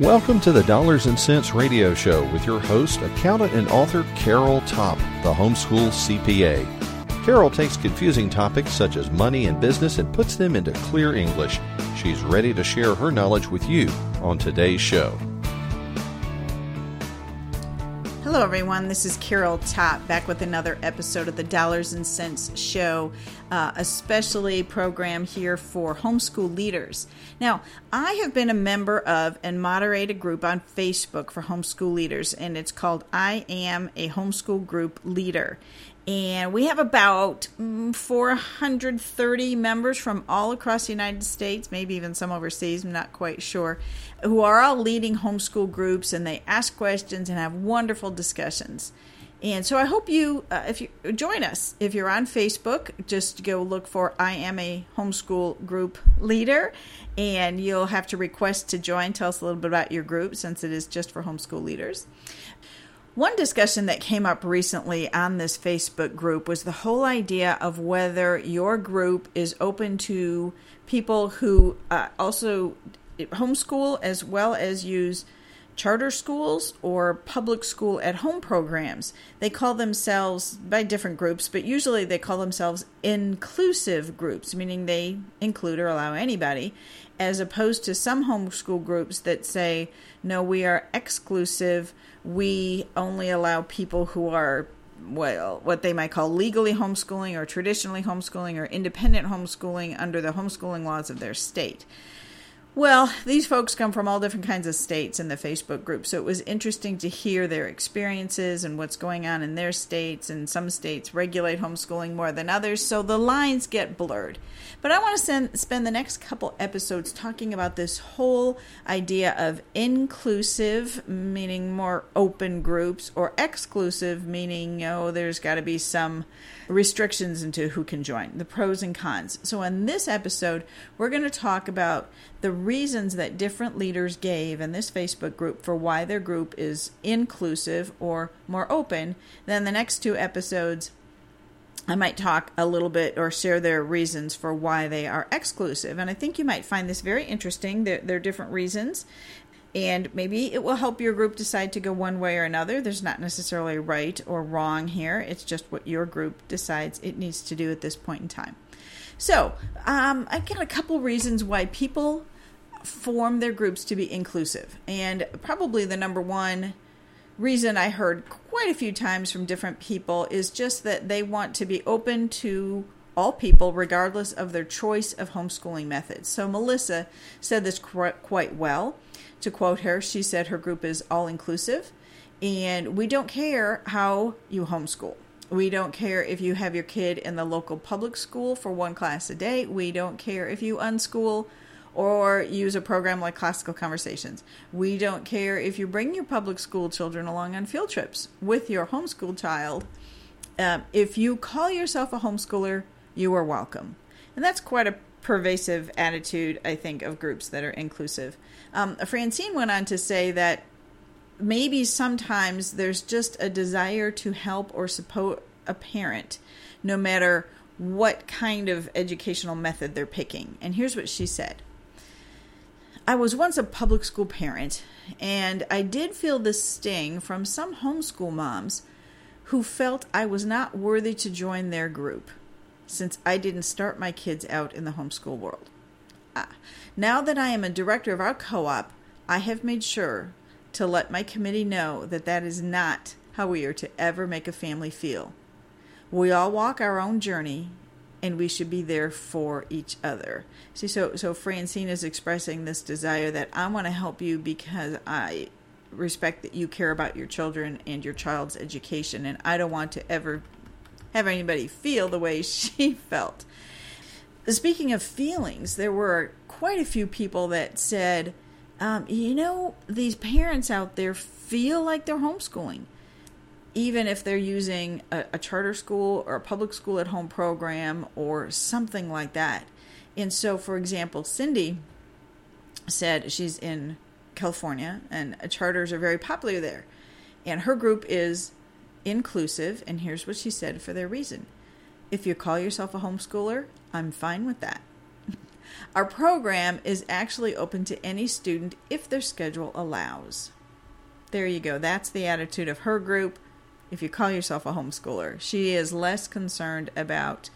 Welcome to the Dollars and Cents Radio Show with your host, accountant and author Carol Topp, the homeschool CPA. Carol takes confusing topics such as money and business and puts them into clear English. She's ready to share her knowledge with you on today's show. Hello, everyone. This is Carol Topp back with another episode of the Dollars and Cents Show, uh, especially program here for homeschool leaders. Now, I have been a member of and moderate a group on Facebook for homeschool leaders, and it's called I Am a Homeschool Group Leader and we have about mm, 430 members from all across the United States, maybe even some overseas, I'm not quite sure, who are all leading homeschool groups and they ask questions and have wonderful discussions. And so I hope you, uh, if you join us, if you're on Facebook, just go look for I am a homeschool group leader, and you'll have to request to join. Tell us a little bit about your group since it is just for homeschool leaders. One discussion that came up recently on this Facebook group was the whole idea of whether your group is open to people who uh, also homeschool as well as use charter schools or public school at home programs. They call themselves by different groups, but usually they call themselves inclusive groups, meaning they include or allow anybody, as opposed to some homeschool groups that say, no, we are exclusive we only allow people who are well, what they might call legally homeschooling or traditionally homeschooling or independent homeschooling under the homeschooling laws of their state. Well, these folks come from all different kinds of states in the Facebook group, so it was interesting to hear their experiences and what's going on in their states. And some states regulate homeschooling more than others, so the lines get blurred. But I want to send, spend the next couple episodes talking about this whole idea of inclusive, meaning more open groups, or exclusive, meaning, oh, there's got to be some restrictions into who can join, the pros and cons. So, in this episode, we're going to talk about the reasons that different leaders gave in this Facebook group for why their group is inclusive or more open. Then, the next two episodes, I might talk a little bit or share their reasons for why they are exclusive. And I think you might find this very interesting. There, there are different reasons and maybe it will help your group decide to go one way or another. There's not necessarily right or wrong here. It's just what your group decides it needs to do at this point in time. So, um, I've got a couple reasons why people form their groups to be inclusive. And probably the number one reason I heard quite a few times from different people is just that they want to be open to all people, regardless of their choice of homeschooling methods. So, Melissa said this quite well. To quote her, she said her group is all inclusive and we don't care how you homeschool. We don't care if you have your kid in the local public school for one class a day. We don't care if you unschool or use a program like Classical Conversations. We don't care if you bring your public school children along on field trips with your homeschool child. Um, if you call yourself a homeschooler, you are welcome. And that's quite a pervasive attitude, I think, of groups that are inclusive. Um, Francine went on to say that maybe sometimes there's just a desire to help or support a parent, no matter what kind of educational method they're picking. And here's what she said I was once a public school parent, and I did feel the sting from some homeschool moms who felt I was not worthy to join their group since I didn't start my kids out in the homeschool world. Ah, now that I am a director of our co op, I have made sure to let my committee know that that is not how we are to ever make a family feel. We all walk our own journey and we should be there for each other. See, so, so Francine is expressing this desire that I want to help you because I respect that you care about your children and your child's education, and I don't want to ever have anybody feel the way she felt. Speaking of feelings, there were quite a few people that said, um, you know, these parents out there feel like they're homeschooling, even if they're using a, a charter school or a public school at home program or something like that. And so, for example, Cindy said she's in California and charters are very popular there. And her group is inclusive, and here's what she said for their reason. If you call yourself a homeschooler, I'm fine with that. Our program is actually open to any student if their schedule allows. There you go. That's the attitude of her group. If you call yourself a homeschooler, she is less concerned about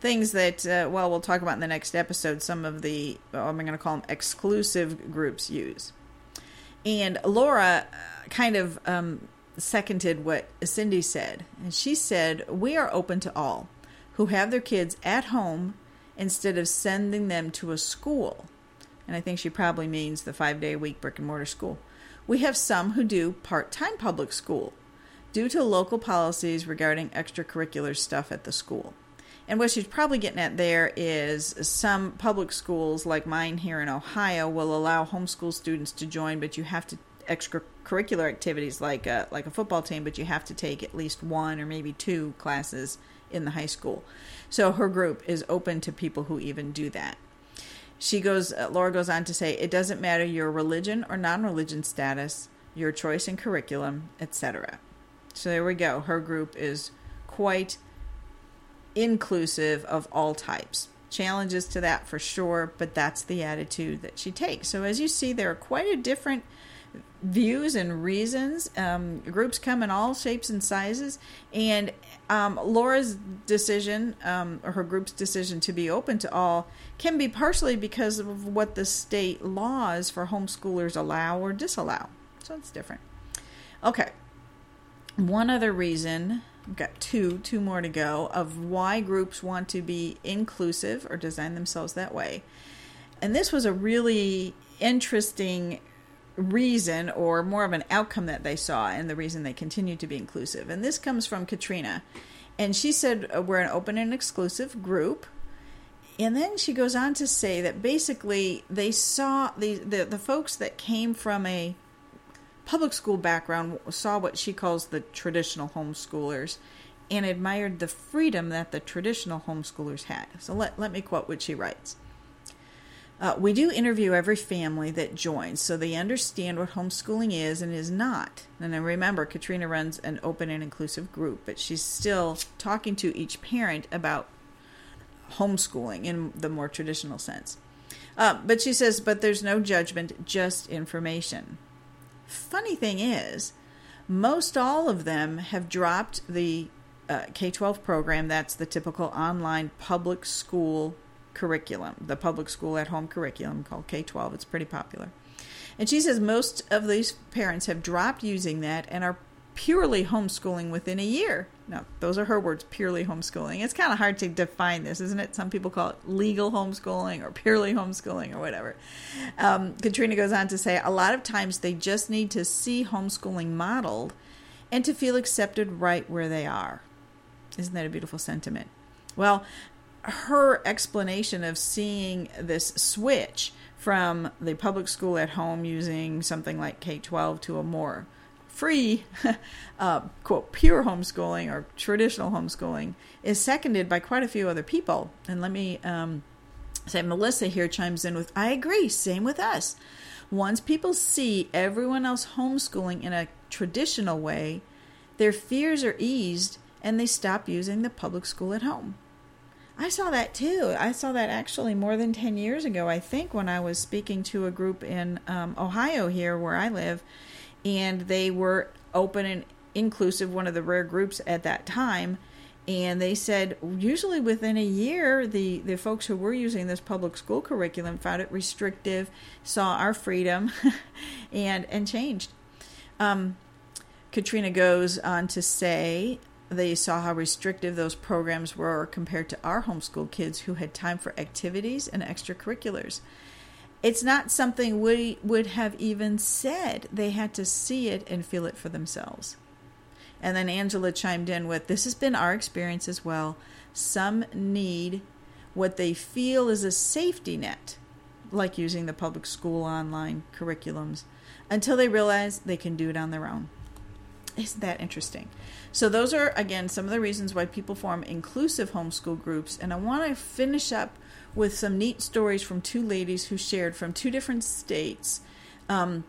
things that, uh, well, we'll talk about in the next episode. Some of the, well, I'm going to call them exclusive groups use. And Laura uh, kind of um, seconded what Cindy said. And she said, We are open to all who have their kids at home instead of sending them to a school. And I think she probably means the five day a week brick and mortar school. We have some who do part time public school due to local policies regarding extracurricular stuff at the school. And what she's probably getting at there is some public schools, like mine here in Ohio, will allow homeschool students to join, but you have to extracurricular activities like a, like a football team, but you have to take at least one or maybe two classes in the high school. So her group is open to people who even do that. She goes, uh, Laura goes on to say, it doesn't matter your religion or non religion status, your choice in curriculum, etc. So there we go. Her group is quite inclusive of all types. Challenges to that for sure, but that's the attitude that she takes. So as you see, there are quite a different views and reasons. Um, groups come in all shapes and sizes, and um, Laura's decision um, or her group's decision to be open to all can be partially because of what the state laws for homeschoolers allow or disallow. So it's different. Okay. One other reason, I've got two, two more to go, of why groups want to be inclusive or design themselves that way. And this was a really interesting reason or more of an outcome that they saw and the reason they continue to be inclusive. And this comes from Katrina. And she said, uh, We're an open and exclusive group. And then she goes on to say that basically they saw the, the, the folks that came from a public school background saw what she calls the traditional homeschoolers and admired the freedom that the traditional homeschoolers had. So let, let me quote what she writes. Uh, we do interview every family that joins so they understand what homeschooling is and is not. And then remember, Katrina runs an open and inclusive group, but she's still talking to each parent about homeschooling in the more traditional sense. Uh, but she says, but there's no judgment, just information. Funny thing is, most all of them have dropped the uh, K 12 program, that's the typical online public school curriculum, the public school at home curriculum called K 12. It's pretty popular. And she says most of these parents have dropped using that and are purely homeschooling within a year. Now, those are her words, purely homeschooling. It's kind of hard to define this, isn't it? Some people call it legal homeschooling or purely homeschooling or whatever. Um, Katrina goes on to say a lot of times they just need to see homeschooling modeled and to feel accepted right where they are. Isn't that a beautiful sentiment? Well, her explanation of seeing this switch from the public school at home using something like K 12 to a more free, uh, quote, pure homeschooling or traditional homeschooling is seconded by quite a few other people. And let me um, say, Melissa here chimes in with, I agree, same with us. Once people see everyone else homeschooling in a traditional way, their fears are eased and they stop using the public school at home. I saw that too. I saw that actually more than 10 years ago, I think, when I was speaking to a group in um, Ohio here where I live, and they were open and inclusive, one of the rare groups at that time. And they said usually within a year, the, the folks who were using this public school curriculum found it restrictive, saw our freedom, and and changed. Um, Katrina goes on to say they saw how restrictive those programs were compared to our homeschool kids who had time for activities and extracurriculars. It's not something we would have even said. They had to see it and feel it for themselves. And then Angela chimed in with This has been our experience as well. Some need what they feel is a safety net, like using the public school online curriculums, until they realize they can do it on their own. Isn't that interesting? So, those are, again, some of the reasons why people form inclusive homeschool groups. And I want to finish up with some neat stories from two ladies who shared from two different states um,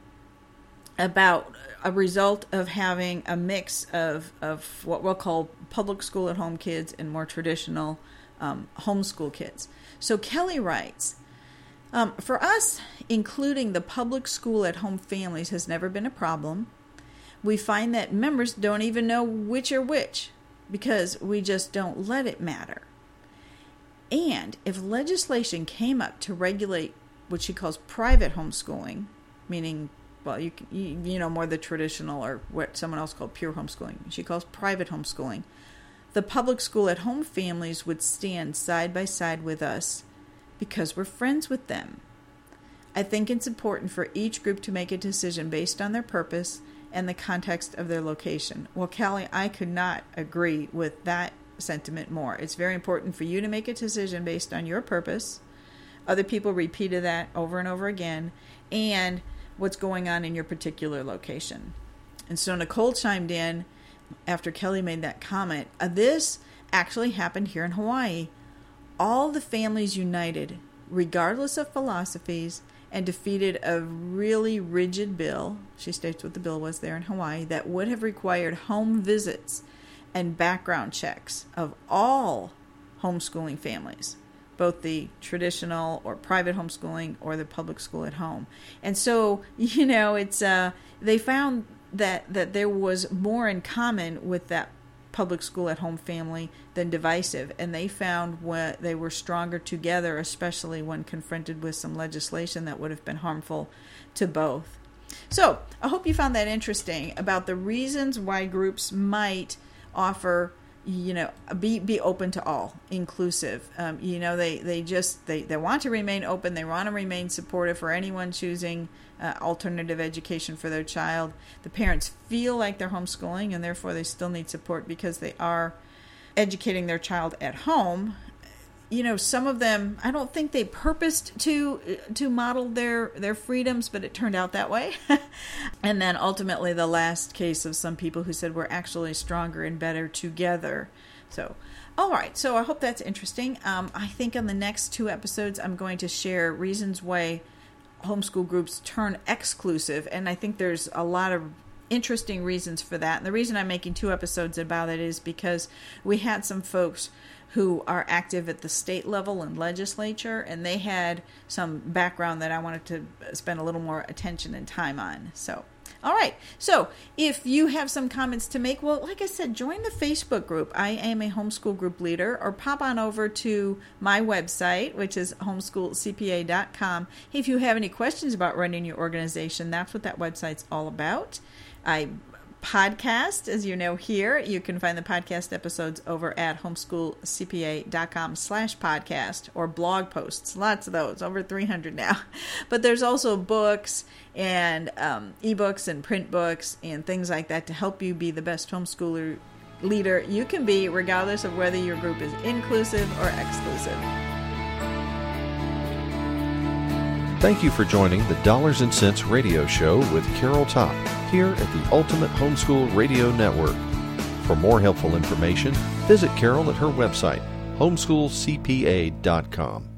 about a result of having a mix of, of what we'll call public school at home kids and more traditional um, homeschool kids. So, Kelly writes, Um, for us, including the public school at home families has never been a problem. We find that members don't even know which are which because we just don't let it matter. And if legislation came up to regulate what she calls private homeschooling, meaning, well, you, you, know, more the traditional or what someone else called pure homeschooling, she calls private homeschooling, the public school at home families would stand side by side with us because we're friends with them. I think it's important for each group to make a decision based on their purpose and the context of their location. Well, Callie, I could not agree with that sentiment more. It's very important for you to make a decision based on your purpose. Other people repeated that over and over again, and what's going on in your particular location. And so Nicole chimed in after Kelly made that comment. Uh, this actually happened here in Hawaii. All the families united, regardless of philosophies, and defeated a really rigid bill. She states what the bill was there in Hawaii that would have required home visits and background checks of all homeschooling families, both the traditional or private homeschooling or the public school at home. And so, you know, it's uh, they found that that there was more in common with that public school at home family than divisive. And they found what they were stronger together, especially when confronted with some legislation that would have been harmful to both. So I hope you found that interesting about the reasons why groups might offer you know be be open to all inclusive. Um, you know they they just they, they want to remain open. They want to remain supportive for anyone choosing uh, alternative education for their child. The parents feel like they're homeschooling and therefore they still need support because they are educating their child at home you know some of them i don't think they purposed to to model their their freedoms but it turned out that way. And then ultimately the last case of some people who said we're actually stronger and better together. So all right. So i hope that's interesting. Um, i think on the next two episodes i'm going to share reasons why homeschool groups turn exclusive and i think there's a lot of interesting reasons for that. And the reason i'm making two episodes about it is because we had some folks who are active at the state level and legislature, and they had some background that I wanted to spend a little more attention and time on. So, all right. So, if you have some comments to make, well, like I said, join the Facebook group. I am a homeschool group leader, or pop on over to my website, which is homeschoolcpa.com. If you have any questions about running your organization, that's what that website's all about. I podcast, as you know here. You can find the podcast episodes over at homeschoolcpa.com slash podcast or blog posts. Lots of those, over 300 now. But there's also books and um, ebooks and print books and things like that to help you be the best homeschooler leader you can be, regardless of whether your group is inclusive or exclusive. Thank you for joining the Dollars and Cents Radio Show with Carol Topp here at the Ultimate Homeschool Radio Network. For more helpful information, visit Carol at her website, homeschoolcpa.com.